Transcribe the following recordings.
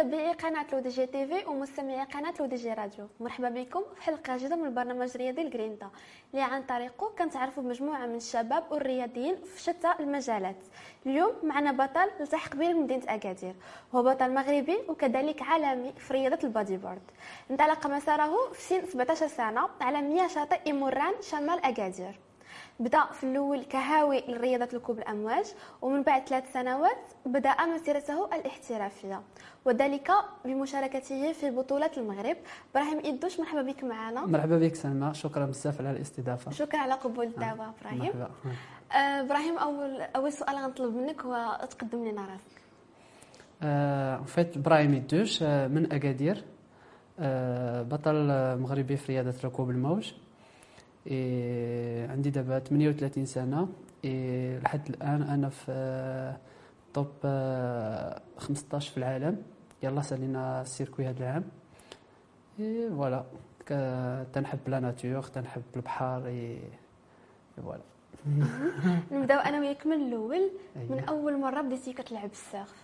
متتبعي قناة LODJ TV ومستمعي قناة LODJ Radio. مرحبا بكم في حلقة جديدة من البرنامج الرياضي LGRINTA. اللي عن طريقه كنتعرفوا بمجموعة من الشباب والرياضيين في شتى المجالات. اليوم معنا بطل التحق بنا من مدينة أكادير. هو بطل مغربي وكذلك عالمي في رياضة ال bodyboard انطلق مساره في سن 17 سنة على مياه شاطئ إيموران شمال أكادير. بدا في الأول كهاوي لرياضة ركوب الأمواج ومن بعد ثلاث سنوات بدا مسيرته الاحترافية. وذلك بمشاركته في بطولة المغرب. إبراهيم إدوش مرحبا بك معنا. مرحبا بك سلمى. شكرا بزاف على الاستضافة. شكرا على قبول الدعوة آه، إبراهيم. مرحبا. آه، إبراهيم أول أول سؤال غنطلب منك هو تقدم لنا راسك. آه فيت إبراهيم الدوش آه، من أكادير آه بطل آه، مغربي في رياضة ركوب الموج. عندي دابا 38 سنة. إيه لحد الآن أنا في آه، top آه، 15 في العالم. يلا سالينا ال circuit هذا العام. et voilà. تنحب la nature تنحب البحر voilà. نبداو أنا وياك من الأول. من أييه. أول مرة بديتي كتلعب ال surf.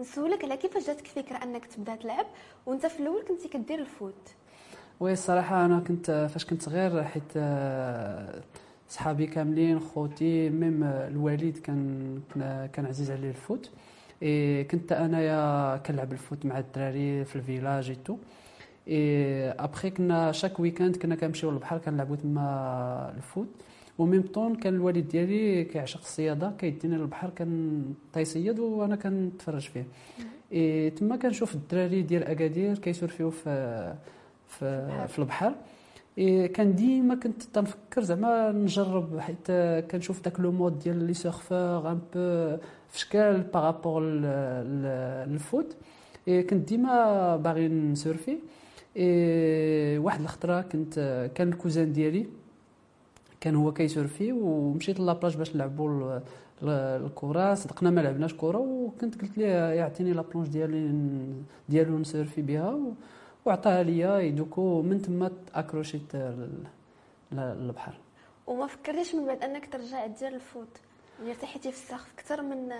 نسولك على كيفاش جاتك فكرة أنك تبدأ تلعب وأنت في الأول كنتي كدير ال foot. oui الصراحة أنا كنت فاش كنت صغير حيت آه، صحابي كاملين خوتي même الوالد كان كان- عزيز عليه ال foot. إي كنت انايا كنلعب ال foot مع الدراري في ال village et tout et après كنا chaque week-end كنا كنمشيو للبحر كنلعبوا تما ال foot. و même temps كان الوالد ديالي كيعشق الصيادة كيديني للبحر كان تيصيد وأنا كنتفرج فيه. إي تما كنشوف الدراري ديال أكادير كيسورفيو في في, في البحر. إيه كان ديما كنت تنفكر زعما نجرب حيت كنشوف داك le mode ديال les surfeurs un peu في شكال par rapport لل foot et كنت ديما باغي نسورفي إيه واحد الخطرة كنت كان ال cousin ديالي كان هو كيسورفي ومشيت la plage باش نلعبوا ال- ال- الكرة. صدقنا ما لعبناش كرة وكنت قلت ليه يعطيني la planche ديالي ديالو نسورفي بها و- وعطاها ليا du coup من تما اكروشيت لل- للبحر. وما فكرتيش من بعد أنك ترجع دير ال foot؟ يعني ارتحيتي في ال surf أكثر من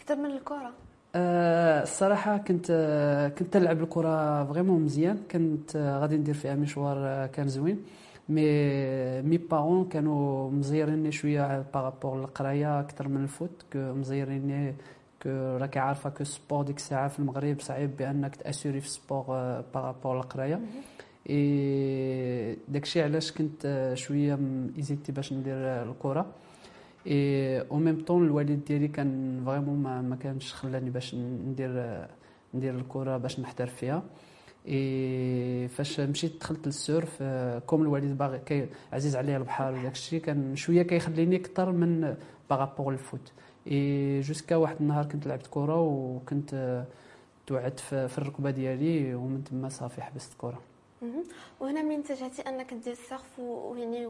أكثر من الكرة. أه الصراحة كنت كنت نلعب الكرة vraiment مزيان. كنت غادي ندير فيها مشوار آه، كان زوين. mais mes parents كانوا مزيريني شوية par rapport للقراية أكثر من ال foot مزيريني راكي عارفة que sport ديك الساعة في المغرب صعيب بأنك تأسوري في sport par rapport للقراية اي داكشي علاش كنت آه، شوية ايزيتي باش ندير الكره اي أو ميم طون الوالد ديالي كان vraiment ما, ما كانش خلاني باش ندير آه، ندير الكره باش نحترف فيها. اي فاش مشيت دخلت لل surf آه، comme الوالد باغي كي عزيز عليه البحر وداكشي كان شوية كيخليني أكثر من par rapport ال foot et jusqu'à واحد النهار كنت لعبت كره وكنت آه، توعدت في في الركبة ديالي ومن تما صافي حبست الكره. وهنا منين اتجهتي أنك دير ال surf و- ويعني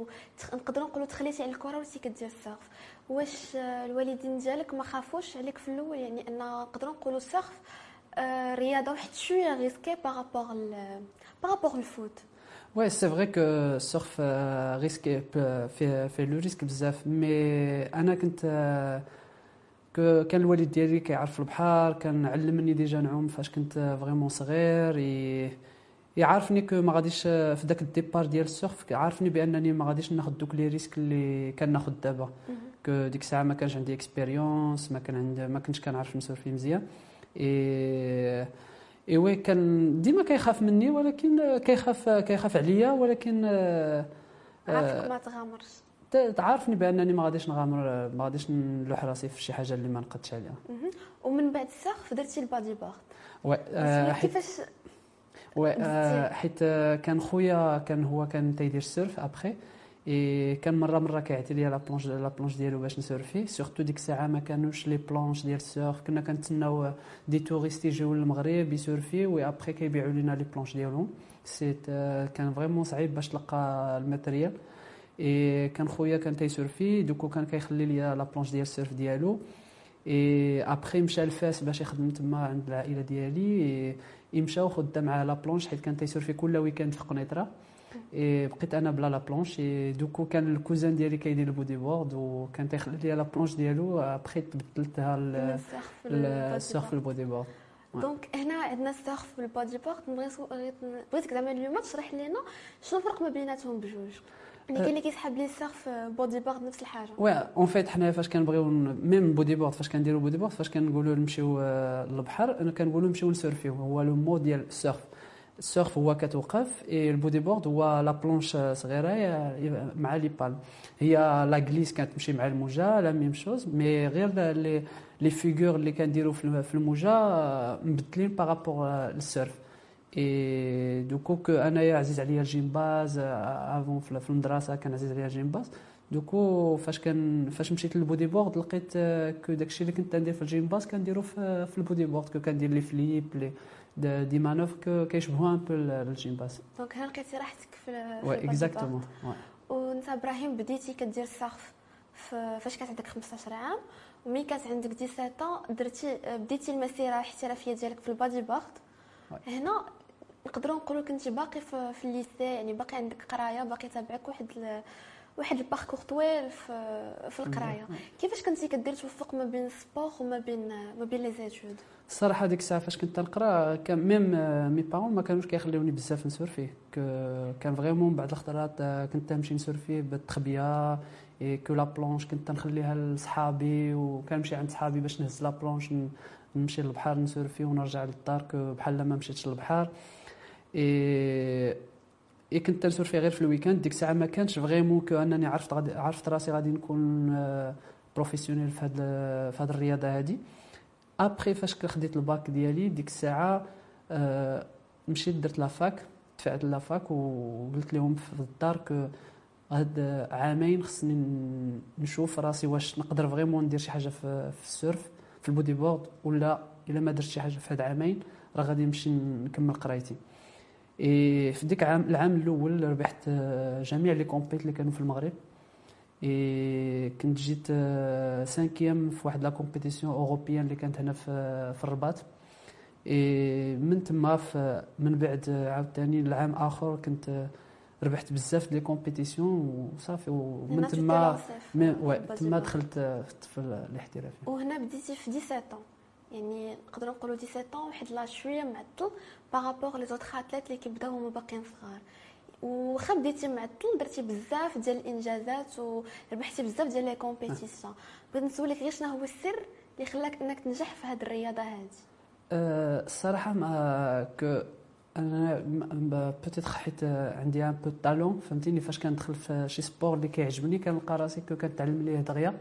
نقدروا نقولوا تخليتي على الكره وليتي كدير السقف واش آه، الوالدين ديالك ما خافوش عليك في الأول؟ يعني أن نقدروا نقولوا ال surf آه، رياضة واحد شوية risqué par rapport par rapport ال foot Ouais, c'est vrai que surf euh, risque peut- fait, fait le risque بزاف mais أنا كنت كان الوالد ديالي كيعرف البحر كان علمني déjà نعوم فاش كنت vraiment صغير ي- يعرفني que ما غاديش في داك ال départ ديال ال surf عارفني بانني ما غاديش ناخذ دوك les risques اللي كناخذ دابا que ديك الساعة ما كانش عندي expérience ما كان عندي ما كنتش كنعرف نسورفي مزيان اي اي وي كان ديما كيخاف مني ولكن كيخاف كيخاف عليا ولكن عارفك ما تغامرش تعرفني بأنني ما غاديش نغامر ما غاديش نلوح راسي في شي حاجة اللي ما نقدش عليها. ومن بعد ال surf درتي ال bodyboard و آه، كيفاش و بديتي؟ آه، حيت كان خويا كان هو كان تيدير ال surf après et كان مرة مرة كيعطي لي la planche la planche ديالو باش نسورفي surtout ديك الساعة ما كانوش les planches ديال ال surf. كنا كنتسناو des touristes يجيو للمغرب يسورفي وي ابخي كيبيعوا لنا les planches ديالهم. c'était، كان vraiment صعيب باش تلقى ال matériel. et كان خويا كان تيسورفي du coup كان كيخلي لي la planche ديال ال surf ديالو اي ابخي مشى لفاس باش يخدم تما عند العائله ديالي إي يمشى وخدا معاه la planche حيت كان تيسورفي كل week-end في قنيطره إي بقيت أنا بلا la planche et du coup كان ال cousin ديالي كيدير ال bodyboard وكان تيخلي لي la planche ديالو ابخي تبدلتها لل surfboard. ال bodyboard donc هنا عندنا ال surf و ال bodyboard بغيتك زعما اليوم تشرح لنا شنو الفرق ما بيناتهم بجوج اللي كاين اللي كيسحب لي ال surf bodyboard نفس الحاجة. oui en fait حنايا فاش كنبغيو même bodyboard فاش كنديرو bodyboard فاش كنقولوا نمشيو للبحر أنا كنقولوا نمشيو نسورفيو هو le mot ديال ال surf ال surf هو كتوقف et ال bodyboard هو la planche صغيرة مع les palmes هي la glisse كتمشي مع الموجة la même chose mais غير les les figures اللي كنديرو في الموجة مبدلين par rapport لل surf et du coup que انايا عزيز عليا الجيمباز avant في المدرسة كان عزيز عليا الجيمباز du coup فاش كان فاش مشيت لل bodyboard لقيت que داكشي اللي كنت ندير في الجيمباز كنديرو في, في ال bodyboard que كندير les flips les des manœuvres كيشبهوا un peu الجيمباز donc هنا لقيتي راحتك في oui exactement وانت إبراهيم بديتي كدير ال surf فاش كانت عندك 15 عام وملي كانت عندك 17 درتي بديتي المسيره الاحترافيه ديالك في ال bodyboard هنا نقدروا نقولوا كنتي باقي في, في ال lycée يعني باقي عندك قراية باقي تابعك واحد واحد ال parcours طويل في في القراية. كيفاش كنتي كدير توفق ما بين ال sport وما بين ما بين les études؟ الصراحه ديك الساعة فاش كنت نقرا كان même mes parents ما كانوش كيخليوني بزاف نسورفي كان vraiment بعض الخطرات كنت نمشي نسورفي بالتخبية et que la planche كنت نخليها لصحابي وكنمشي عند صحابي باش نهز la planche نمشي للبحر نسورفي ونرجع للدار بحال ما مشيتش للبحر. اي كنت نسورفي غير في ال week-end ديك الساعة ما كانش vraiment que انني عرفت غادي عرفت راسي غادي نكون professionnel في هاد في هاد الرياضه هادي ابخي فاش خديت الباك ديالي ديك الساعة مشيت درت la fac دفعت la fac وقلت لهم في الدار que هاد عامين خصني نشوف راسي واش نقدر vraiment ندير شي حاجة في, في ال surf في ال bodyboard ولا الا ما درت شي حاجة في هاد عامين راه غادي نمشي نكمل قرايتي اي في ديك العام العام الأول ربحت جميع les compètes اللي كانوا في المغرب اي كنت جيت cinquième في واحد la compétition européenne اللي كانت هنا في في الرباط اي من تما من بعد عاوتاني العام اخر كنت ربحت بزاف les compétitions وصافي ومن تما تما دخلت في الاحتراف وهنا بديتي في 17 يعني نقدروا نقولوا 17 واحد لا شوية معطل par rapport les autres athlètes اللي كيبداو هما باقيين صغار. وخا بديتي معطل درتي بزاف ديال الإنجازات وربحتي بزاف ديال les compétitions بغيت نسولك غير شنو هو السر اللي خلاك إنك تنجح في هذه الرياضة هذه أه الصراحه mais que أنا peut-être حيت عندي un peu talent فهمتيني؟ فاش كندخل في شي sport اللي كيعجبني كنلقى راسي que كنتعلم ليه دغيا.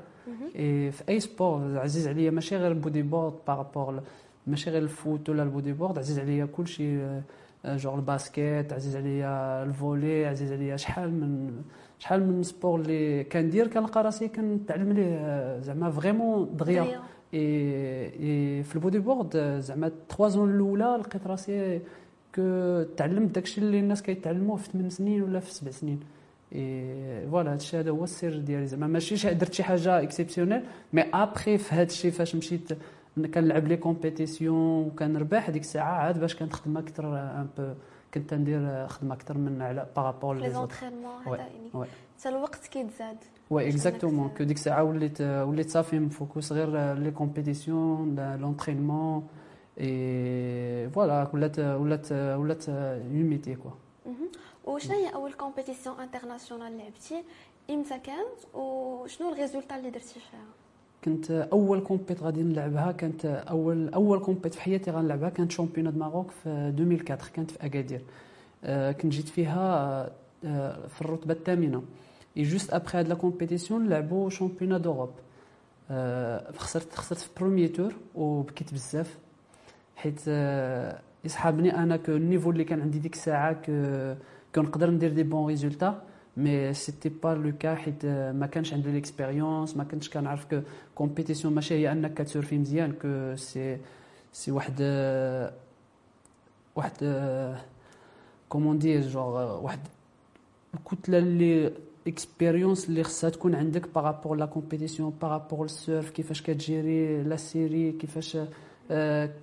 اي في أي sport عزيز عليا ماشي غير ال bodyboard par rapport ماشي غير ال foot ولا ال bodyboard عزيز عليا كلشي genre ال basket عزيز عليا ال volley عزيز عليا شحال من شحال من sport اللي كندير كنلقى راسي كنتعلم ليه زعما vraiment دغيا. et في ال bodyboard زعما 3 زون الأولى لقيت راسي تعلمت داكشي اللي الناس كيتعلموه في 8 سنين ولا في 7 سنين. et voilà هادشي هذا هو السر ديالي. زعما ماشي درت شي حاجة exceptionnelle mais après في هادشي فاش مشيت كنلعب les compétitions وكنربح هذيك الساعة عاد باش كنخدم أكثر un peu كنت ندير خدمة أكثر من على par rapport les entraînements هذا يعني. حتى الوقت كيتزاد. oui exactement que ديك الساعة وليت وليت صافي م focus غير les compétitions l'entraînement et voilà ولات ولات ولات un métier quoi وشنو هي اول compétition internationale لعبتي إمتى كانت وشنو ال résultat اللي درتي فيها كنت اول compète غادي نلعبها كانت اول اول كومبيت في حياتي غنلعبها كانت championnat du Maroc في 2004 كانت في اكادير كنت جيت فيها في الرتبة الثامنة. et juste après هاد la compétition لعبوا championnat d'Europe خسرت خسرت في premier tour وبكيت بزاف. حيت يصحابني أنا que ال niveau اللي كان عندي ديك الساعة que نقدر ندير des bons résultats mais c'était pas le cas حيت ما كانش عندي l'expérience ما كنتش كنعرف que compétition ماشي هي أنك كتسورفي مزيان que c'est c'est واحد واحد comment dirais-je واحد الكتله l'expérience اللي خصها تكون عندك par rapport la compétition par rapport ال surf كيفاش كتجيري la série كيفاش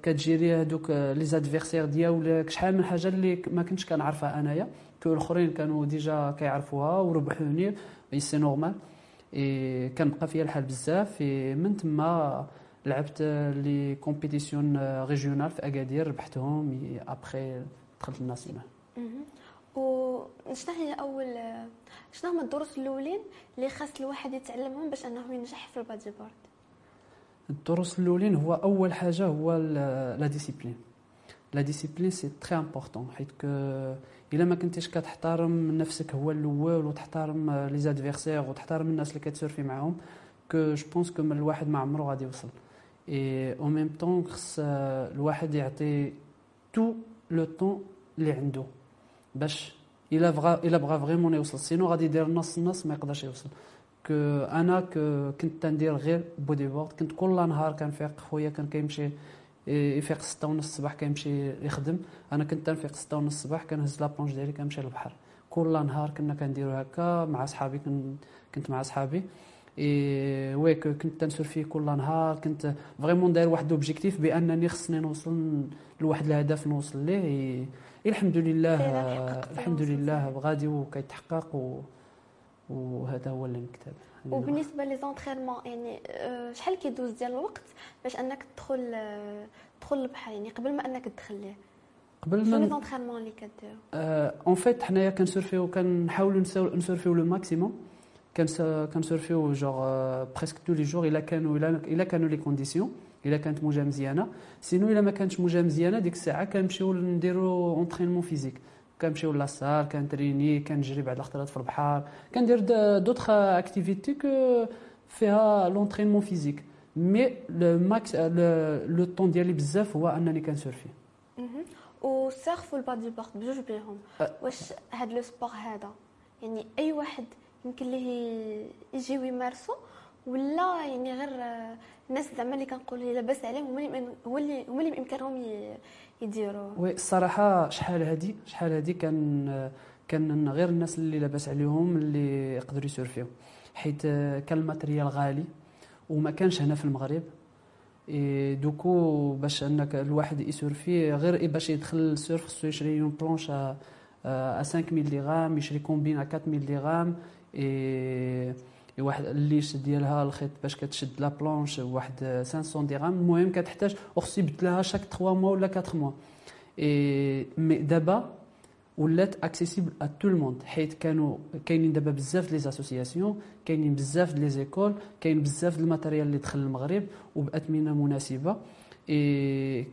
كتجيري هذوك les adversaires ديالك. شحال من حاجة اللي ما كنتش كنعرفها أنايا. que الأخرين كانوا déjà كيعرفوها وربحوني. et c'est normal et كنبقى فيها الحال بزاف. من تما لعبت les compétitions régionales في أكادير ربحتهم. ابخي دخلت ال national و شنو هي اول شنو هما الدروس الأولين اللي خاص الواحد يتعلمهم باش أنه ينجح في ال bodyboard؟ الدروس الأولين هو أول حاجة هو la discipline la discipline c'est très important حيت إلا ما كنتيش كتحترم نفسك هو الأول وتحترم les adversaires وتحترم الناس اللي كت surfer معاهم que je pense que الواحد ما عمره غادي يوصل. اي أو ميم طون خص الواحد يعطي tout le temps اللي عنده. باش إلا بغى إلا بغى vraiment يوصل. sinon غادي يدير نص نص ما يقدرش يوصل. أنا كنت تندير غير bodyboard كنت كل نهار كنفيق. خويا كان كيمشي يفيق ستة ونص الصباح كيمشي يخدم. أنا كنت تنفيق ستة ونص الصباح كنهز la planche ديالي كنمشي للبحر. كل نهار كنا كنديرو هكا مع صحابي كنت مع صحابي. اي وي كنت تن surfer كل نهار. كنت vraiment داير واحد objectif بأنني خصني نوصل لواحد الهدف نوصل ليه. الحمد لله الحمد لله غادي وكيتحقق و وهذا هو اللي نكتب. يعني وبالنسبة les entraînements يعني آه، شحال كيدوز ديال الوقت باش أنك تدخل آه، تدخل البحر يعني قبل ما أنك تدخل ليه؟ قبل ما les entraînements اللي كديرو؟ en fait حنايا كن surfer يو كنحاولوا نسورفيو لو ماكسيموم كنسورفيو جوغ بريسك تو لي جور إلا كانوا إلا كانوا les conditions إلا كانت موجه مزيانه sinon إلا ما كانتش موجه مزيانه ديك الساعة كنمشيو نديرو entraînement physique كنمشيو la salle كن entraîner كنجري بعض الخطرات في البحر كندير d'autres activités que فيها l'entraînement physique mais le max le temps ديالي بزاف هو أنني كن surfer وال surf وال bodyboard بجوج بيهم. واش هاد le sport هذا؟ يعني أي واحد يمكن ليه يجيو يمارسو ولا يعني غير الناس زعما اللي كنقولوا لاباس عليهم هما اللي هو اللي هما اللي بإمكانهم يديروا. oui الصراحة شحال هادي شحال هادي كان كان غير الناس اللي لاباس عليهم اللي يقدروا ي surfer يو حيت كان ال matériel غالي وما كانش هنا في المغرب. donc باش أنك الواحد ي surfer غير باش يدخل ال surf خصو يشري une planche à 5000 درهم يشري combine à 4000 درهم إي واحد ال leash ديالها الخيط باش كتشد la planche واحد 500 درهم المهم كتحتاج وخصو يبدلها chaque 3 mois ولا 4 mois اي مي دابا ولات accessible à tout le monde حيت كانوا كاينين دابا بزاف les associations كاينين بزاف les écoles كاين بزاف ال matériel اللي دخل المغرب وباثمنه مناسبة. اي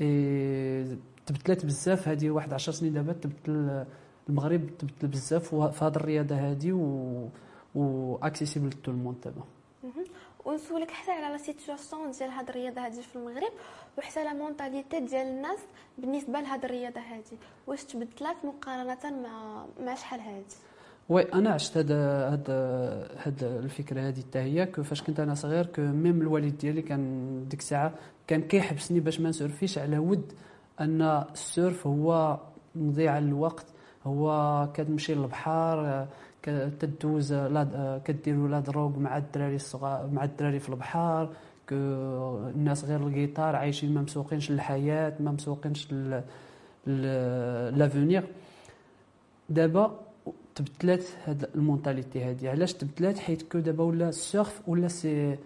اي تبدلات بزاف هذه واحد 10 سنين دابا تبدل المغرب تبدل بزاف في هذه الرياضة هذه و و accessible tout le monde دابا ونسولك حتى على la situation ديال هاد الرياضة هذه في المغرب وحتى la mentalité ديال الناس بالنسبة لهاد الرياضة هذه واش تبدلات مقارنة مع مع شحال هادي؟ oui أنا عشت هاد هاد هاد الفكرة هذه حتى هي فاش كنت أنا صغير que même الوالد ديالي كان ديك الساعة كان كيحبسني باش ما ن surfer ش على ود أن ال surf هو مضيعه للوقت هو كتمشي للبحر كدوز لا كديروا la drogue مع الدراري الصغار مع الدراري في البحر الناس غير الجيتار عايشين ما مسوقينش للحياه ما مسوقينش l'avenir دابا تبدلات هاد ال mentalité هادي. علاش تبدلات؟ حيت que دابا ولا ال surf ولا c'est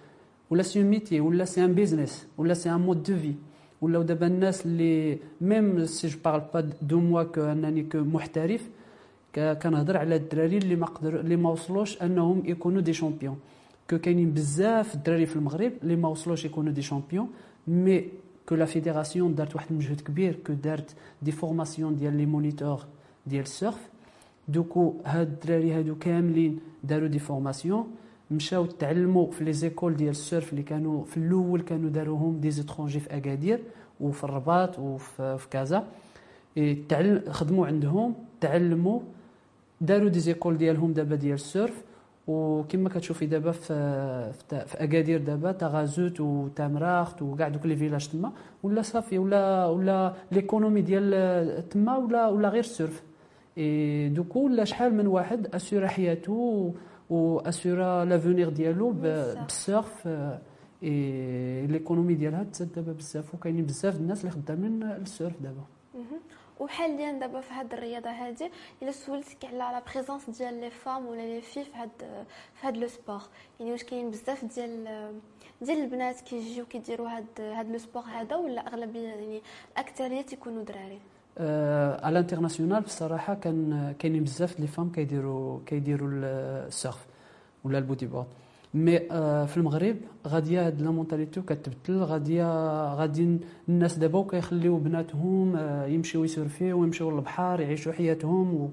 ولا c'est métier ولا c'est un business ولا c'est un mode de vie ولاو دابا الناس اللي même si je parle pas de moi que أنني que محترف كنهضر على الدراري اللي ما قدر اللي ما وصلوش أنهم يكونوا des champions. que كاينين بزاف الدراري في المغرب اللي ما وصلوش يكونوا des champions mais que la fédération دارت واحد المجهود كبير que دارت des formations ديال les moniteurs ديال ال surf. donc هاد الدراري هادو كاملين داروا des formations مشاو تعلموا في les écoles ديال ال surf اللي كانوا في الأول كانوا داروهم des étrangers في أكادير وفي الرباط وفي كازا. خدموا عندهم تعلموا داروا des écoles ديالهم دابا ديال ال surf وكما كتشوفي دابا في في أكادير دابا تغازوت وتامراخت وكاع دوك les villages تما ولا صافي ولا ولا l'économie ديال تما ولا ولا غير ال surf. et donc ولا شحال من واحد assura حياته و assura l'avenir ديالو بال surf. et l'économie ديالها تزاد دابا بزاف وكاينين بزاف الناس اللي خدامين ال surf دابا. وحاليا دابا في هاد الرياضة هادي إلا سولتك على la présence ديال les femmes ولا les في في هاد في هاد le sport يعني واش كاين بزاف ديال ديال البنات كيجيو كيديروا هاد هاد le sport هذا ولا أغلبية يعني الأكثرية تيكونوا دراري؟ على ال international بصراحة كان كاينين بزاف les femmes كيديروا كيديروا ال surf ولا ال bodyboard. mais في المغرب غادية هاد la mentalité كتبدل. غادية غادي الناس دابا كيخليو بناتهم يمشيو يسورفيو ويمشيو للبحر يعيشوا حياتهم.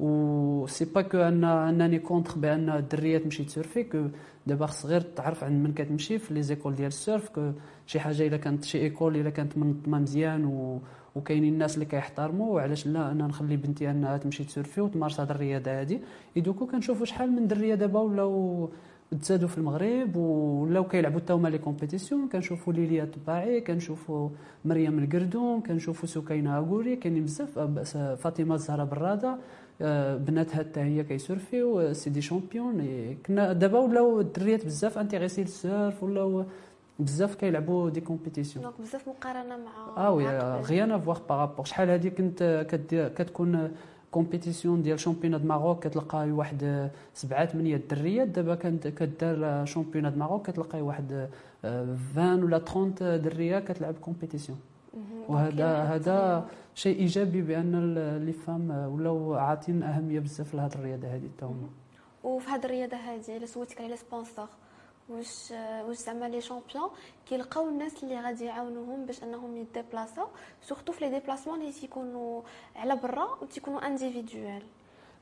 و c'est pas que أن انني contre بأن الدريه تمشي تسورفي que دابا خص غير تعرف عند من كتمشي في les écoles ديال ال surf que شي حاجة إلا كانت شي école إلا كانت منظمه مزيان و وكاينين الناس اللي كيحترموا وعلاش لا أنا نخلي بنتي أنها تمشي تسورفي وتمارس هذه الرياضة هذه donc كنشوفوا شحال من درية دابا ولاو تزادوا في المغرب ولاو كيلعبوا حتى هما les compétitions. كنشوفوا ليليا طباعي كنشوفوا مريم القردوم كنشوفوا سكينة أغوري كاينين بزاف فاطمة الزهراء برادة آه، بناتها حتى هي كيسورفيو c'est des championnes. كنا دابا ولاو الدريات بزاف intéressées لل surf ولاو بزاف كيلعبوا des compétitions. donc بزاف مقارنة مع آه oui rien à voir par rapport شحال هادي كنت كتكون compétition ديال champion du Maroc كتلقاي واحد سبعة ثمانية دريات. دابا كانت كدار champion du Maroc كتلقاي واحد 20 ولا 30 درية كتلعب compétition وهذا هذا شيء إيجابي بأن les femmes ولاو عاطين أهمية بزاف لهذه الرياضة هذه حتى هما. وفي هذه الرياضة هذه إلا سولتك على les sponsors واش واش زعما les champions كيلقاو الناس اللي غادي يعاونوهم باش انهم يديبلاصاو surtout في les déplacements اللي تيكونوا على برا وتيكونوا individuels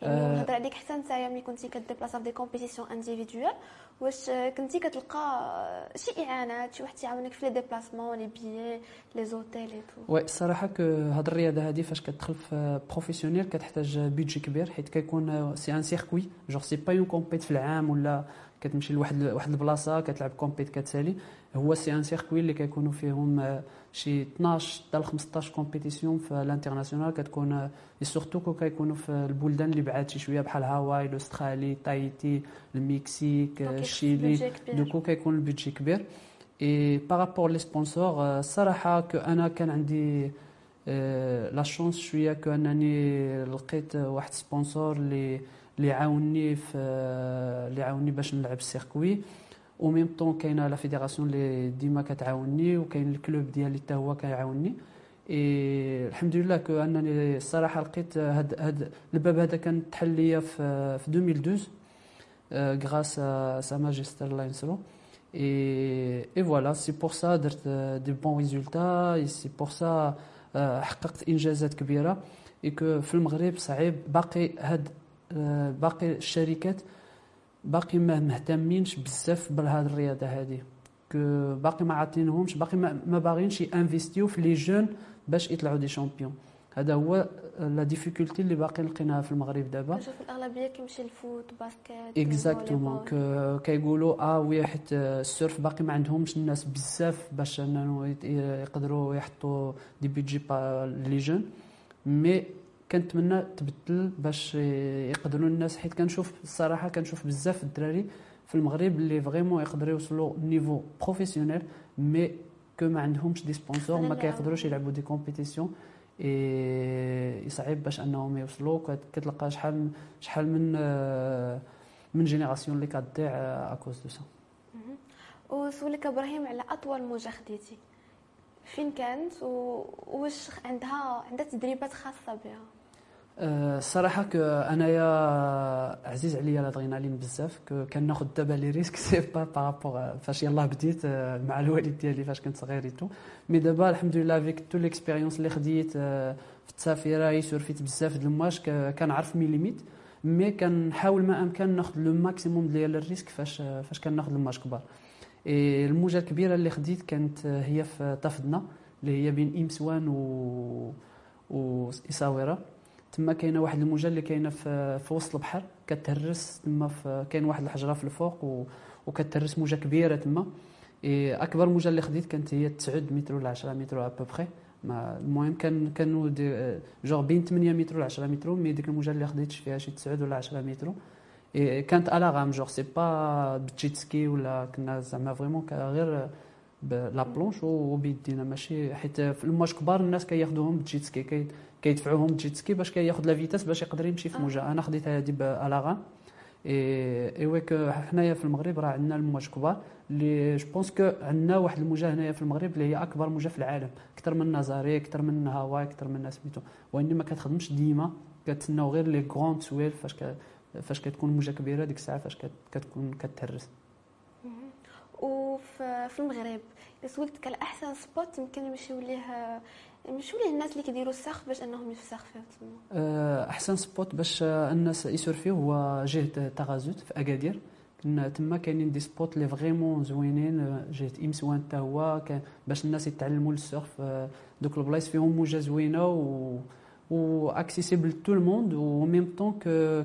يعني نهضر عليك حتى نتايا ملي كنتي كديبلاصا في des compétitions individuelles واش كنتي كتلقى شي إعانات شي واحد تيعاونك في les déplacements les billets les hôtels et tout oui الصراحه que هاد الرياضة هادي فاش كتدخل في professionnel كتحتاج budget كبير حيت كيكون c'est un circuit genre c'est pas une compét في العام ولا كتمشي لواحد واحد البلاصة كتلعب compét كتسالي هو c'est un circuit اللي كيكونوا فيهم شي 12 حتى ل 15 compétitions في ال international. كتكون surtout كيكونوا في البلدان اللي بعاد شي شوية بحال هاواي l'Australie Tahiti المكسيك الشيلي donc كيكون ال budget كبير. et par rapport les sponsors الصراحه que أنا كان عندي la chance شوية que انني لقيت واحد sponsor اللي اللي عاوني في اللي عاوني باش نلعب ال circuit و même temps كاينة la fédération اللي ديما كتعاوني وكاين ال club ديالي حتى هو كيعاوني اي الحمد لله que أنني الصراحة لقيت هاد هاد الباب هذا كان تحل ليا في في 2012 grâce à sa majesté الله ينصرو et et voilà c'est pour ça درت des bons résultats c'est pour ça حققت إنجازات كبيرة. et que في المغرب صعيب باقي هاد باقي الشركات باقي ما مهتمينش بزاف بهذه الرياضة هذه باقي ما عاطينهمش باقي ما باغينش ينفيستيو في les jeunes باش يطلعوا des champions. هذا هو la difficulté اللي باقي لقيناها في المغرب دابا. نشوف الأغلبية كيمشي ال foot basket exactement كيقولوا آه oui حيت ال surf باقي ما عندهمش الناس بزاف باش انه يقدروا يحطوا des budgets les jeunes. mais كنتمنى تبدل باش يقدروا الناس حيت كنشوف الصراحة كنشوف بزاف الدراري في المغرب اللي vraiment يقدروا يوصلوا niveau professionnel mais que ما عندهمش des sponsors ما كيقدروش يلعبوا des compétitions اي يصعب باش أنهم يوصلوا. كتلقى شحال شحال من من générations اللي كتضيع à cause de ça وسولك إبراهيم على أطول موجة خديتي. فين كانت؟ وواش عندها عندها تدريبات خاصة بها؟ الصراحه que أنايا عزيز عليا الادرينالين بزاف كناخذ دابا les risques c'est pas par rapport فاش يلاه بديت مع الوالد ديالي فاش كنت صغير tout mais دابا الحمد لله avec toute l'expérience اللي خديت في التسافيره سورفيت بزاف د المواج كنعرف mes limites mais كنحاول ما أمكن ناخذ le maximum ديال ال risque فاش فاش كناخذ المواج كبار. اي الموجة الكبيرة اللي خديت كانت هي في طفدنا اللي هي بين امسوان و و إساويرة. تما كاينة واحد الموجه اللي كاينة في, في وسط البحر كتهرس تما كاين واحد الحجره في الفوق و... وكتهرس موجه كبيره تما. أكبر موجه اللي خديت كانت هي 9 متر ولا 10 متر ابوبخي المهم كان كانوا جوغ بين 8 متر و 10 متر mais ديك الموجه اللي خديت فيها شي 9 ولا 10 متر. كانت à la rame genre c'est pas ب jet ski ولا كنا زعما vraiment غير la planche وبيدينا ماشي حيت في المواج كبار الناس كياخذوهم بال jet ski كيدفعوهم بال jet ski باش كياخذ la vitesse باش يقدر يمشي في موجه أنا خديت هذه ب la rame اي ايوا حنايا في المغرب راه عندنا المواج كبار اللي je pense que عندنا واحد الموجه هنايا في المغرب اللي هي اكبر موجه في العالم أكثر من نازاري أكثر من هاواي أكثر من سميتو وانما ما كتخدمش ديما كتسناو غير les grands swells فاش فاش كتكون موجه كبيره ديك الساعة فاش كتكون كتهرس وفي المغرب. سولتك على أحسن spot يمكن يمشيو ليه يمشيو ليه الناس اللي كيديروا ال surf باش أنهم يفسخفوا تما. أه، أحسن spot باش الناس يسورفيو هو جهة تغازوت في أكادير. كنا تما كاينين des spots لي vraiment زوينين جهة امسوان حتى هو باش الناس يتعلموا ال surf أه، دوك البلايص فيهم موجة زوينة و و accessible à tout le monde و même temps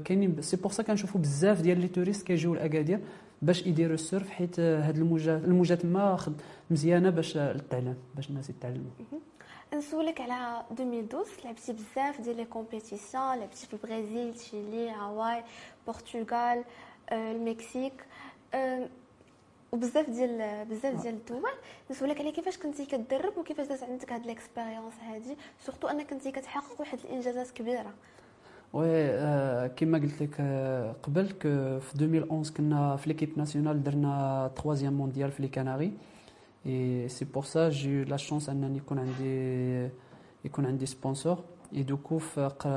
كاينين c'est pour ça كنشوفوا بزاف ديال les touristes كيجيو لأكادير. باش يديروا ال surf حيت هاد الموجه الموجه تما مزيانة باش للتعلم باش الناس يتعلموا نسولك على 2012 لعبتي بزاف ديال les compétitions لعبتي في البرازيل تشيلي هاواي البرتغال المكسيك وبزاف ديال بزاف ديال الدول. نسولك على كيفاش كنتي كتدرب وكيفاش دازت عندك هاد l'expérience هادي. surtout أنك كنتي كتحقق واحد الإنجازات كبيرة. oui كما قلت لك قبل في 2011 كنا في l'équipe nationale درنا troisième mondial في les Canaries et c'est pour ça j'ai la chance انني يكون عندي يكون عندي sponsor et du coup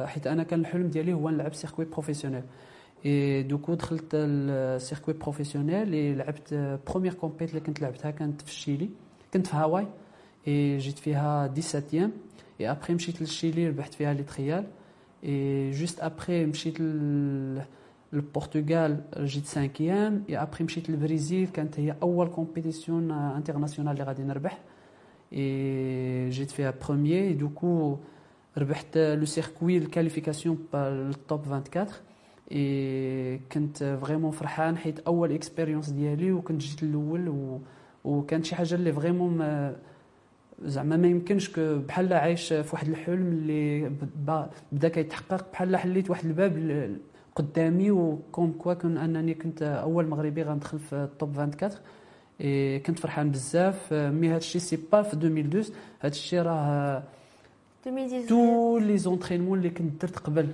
حيت أنا كان الحلم ديالي هو نلعب circuit professionnel et du coup دخلت ال circuit professionnel et لعبت première compète اللي كنت لعبتها كانت في الشيلي كنت في هاواي اي جيت فيها 17 اي ابخي مشيت للشيلي ربحت فيها les trials et juste après مشيت للبرتغال جيت cinquième et après مشيت للبرازيل كانت هي اول compétition internationale اللي غادي نربح اي جيت فيها premier du coup ربحت le circuit ال qualification لل top 24 et كنت vraiment فرحان حيت اول expérience ديالي وكنت جيت الأول و... وكانت شي حاجة اللي vraiment ما زعما ما يمكنش بحال عايش في واحد الحلم اللي بدا كيتحقق بحال حليت واحد الباب قدامي و comme quoi كون أنني كنت أول مغربي غندخل في ال top 24 إي كنت فرحان بزاف. mais هذا الشيء c'est pas في 2012 هذا الشيء راه 2018 tout les entraînements اللي كنت درت قبل.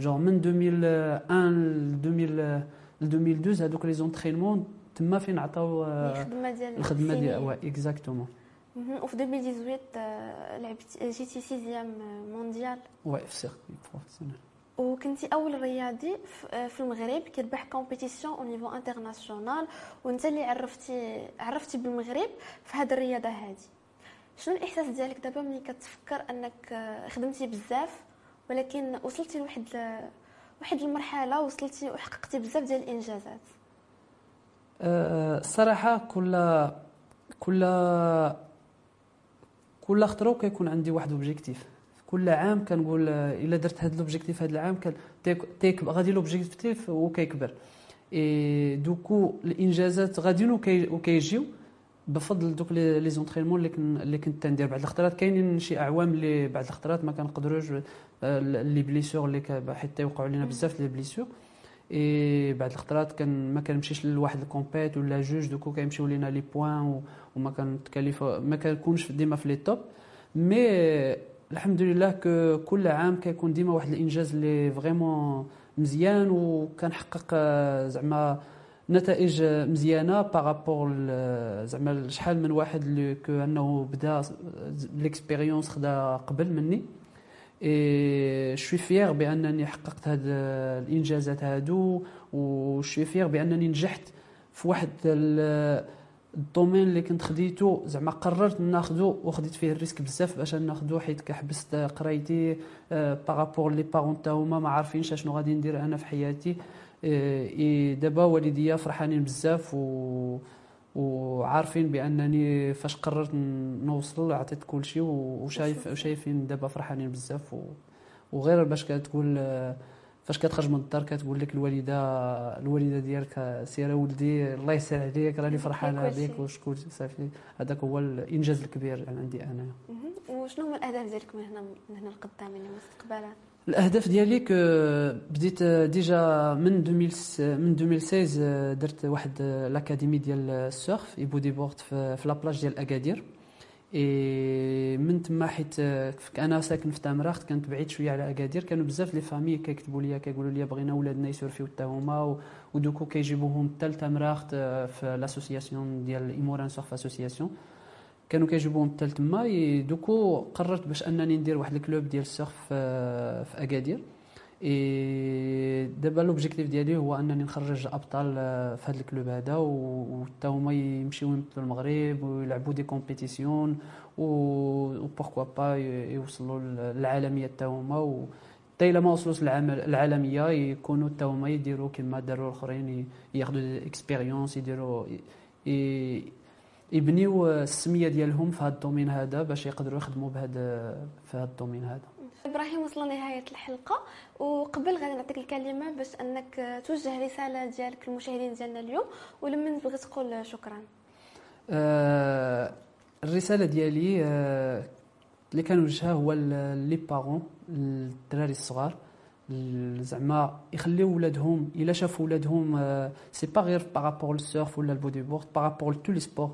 جون من 2001 ل 2012 هذوك les entraînements تما فين عطاو الخدمة ديال الخدمة ديال exactement وفي 2018 لعبت جيتي sixième mondial oui في circuit professionnel وكنتي أول رياضي في المغرب كيربح compétition au niveau international وانت اللي عرفتي عرفتي بالمغرب في هذه الرياضة هذه شنو الإحساس ديالك دابا ملي كتفكر أنك خدمتي بزاف ولكن وصلتي لواحد واحد المرحلة وصلتي وحققتي بزاف ديال الإنجازات؟ الصراحه كل كل كل خطره كيكون عندي واحد objectif كل عام كنقول إلا درت هذا l'objectif هذا العام كان تيك غادي l'objectif وكيكبر. et du coup الإنجازات غاديين وكيجيو بفضل دوك les entraînements اللي كن اللي كنت ندير بعض الخطرات كاينين شي أعوام اللي بعض الخطرات ما كنقدروش les blessures اللي حتى يوقعوا لنا بزاف les blessures et بعض الخطرات كان ما كنمشيش لواحد ال compète ولا جوج du coup كيمشيو لينا les points وما كن ما كنكونش ديما في les tops. mais الحمد لله كل عام كيكون ديما واحد الإنجاز اللي vraiment مزيان وكنحقق زعما نتائج مزيانة par rapport زعما شحال من واحد اللي que انه بدا l'expérience خدا قبل مني. et je suis fier بأنني حققت هاد الإنجازات هادو و je suis fier بأنني نجحت في واحد ال domaine اللي كنت خديتو زعما قررت ناخذو وخديت فيه ال risque بزاف باش ناخذو حيت كحبست قرايتي par rapport les parents تا هما ما عارفينش شنو غادي ندير أنا في حياتي. إي دابا والديا فرحانين بزاف و وعارفين بأنني فاش قررت نوصل عطيت كل شيء وشايف وشايفين دابا فرحانين بزاف وغير باش كتقول فاش كتخرج من الدار كتقول لك الوالده الوالدة ديالك سير ولدي الله يسهل عليك راني فرحانة بك وشكون صافي. هذاك هو الإنجاز الكبير عندي أنا. وشنو هما الأهداف ديالك من هنا من هنا لقدام يعني مستقبلا الأهداف ديالي بديت déjà من 2000 من 2016 درت واحد l'académie ديال ال surf et bodyboard في la plage ديال اكادير اي من تما حيت أنا ساكن في تامراخت كانت بعيد شوية على اكادير كانوا بزاف les familles كيكتبوا لي كيقولوا لي بغينا ولادنا ي surf يو حتى هما و du coup كيجيبوهم حتى لتامراخت في l'association ديال ايموران surf association كانوا كيجيبوهم حتى لتما du coup قررت باش أنني ندير واحد ال club ديال ال surf في أكادير. et دابا l'objectif ديالي هو أنني نخرج أبطال في هذا ال club هذا وحتى هما يمشيو يمثلوا المغرب ويلعبوا des compétitions و pourquoi pas يوصلوا للعالمية حتى هما حتى إلا ما وصلوش العالميه يكونوا حتى هما يديروا كما داروا الآخرين ياخذوا expérience يديروا يبنيو السميه ديالهم في هذا ال domaine هذا باش يقدروا يخدموا بهذا في هذا ال domaine هذا. إبراهيم وصلنا لنهاية الحلقة وقبل غادي نعطيك الكلمة باش أنك توجه رسالة ديالك للمشاهدين ديالنا اليوم ولمن بغيت تقول شكرا. آه الرسالة ديالي آه اللي كنوجهها هو les parents الدراري الصغار. زعما يخليو ولادهم إلا شافوا ولادهم c'est pas غير par rapport لل surf ولا ال bodyboard par rapport ل tous les sports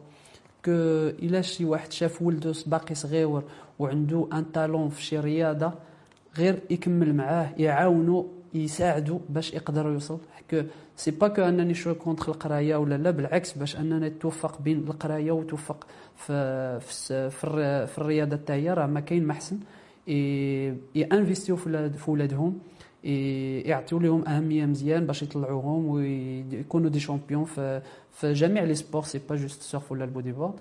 que إلا شي واحد شاف ولده باقي صغير وعنده un talent في شي رياضة غير يكمل معاه يعاونو يساعدو باش يقدر يوصل. que c'est pas que أنني je suis contre القراية ولا لا بالعكس باش اننا نتوفق بين القراية وتوفق في في, في, الرياضة هي راه ما كاين ما أحسن. ي investi و في ولادهم. يعطيو لهم اهميه مزيان باش يطلعوهم ويكونوا des champions في, في جميع les sports c'est pas juste ال surf ولا ال bodyboard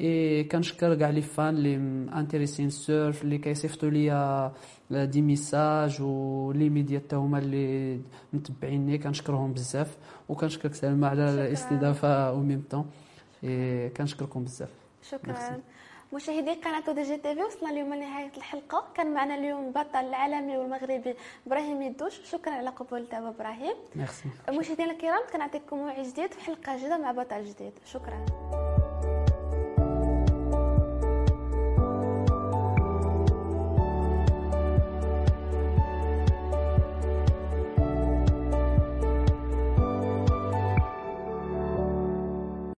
et كنشكر كاع les fans اللي intéressé ين ال surf اللي كيصيفطوا ليا des messages و les médias حتى هما اللي متبعيني كنشكرهم بزاف وكنشكرك سلمى على الاستضافه au même temps كنشكركم بزاف شكرا. مشاهدي قناة دي جي تي في وصلنا اليوم لنهاية الحلقة. كان معنا اليوم بطل العالمي والمغربي إبراهيم إيدوش. شكرا على قبولك إبراهيم. ميرسي مشاهدينا الكرام كنعطيكم موعد جديد في حلقة جديدة مع بطل جديد. شكرا.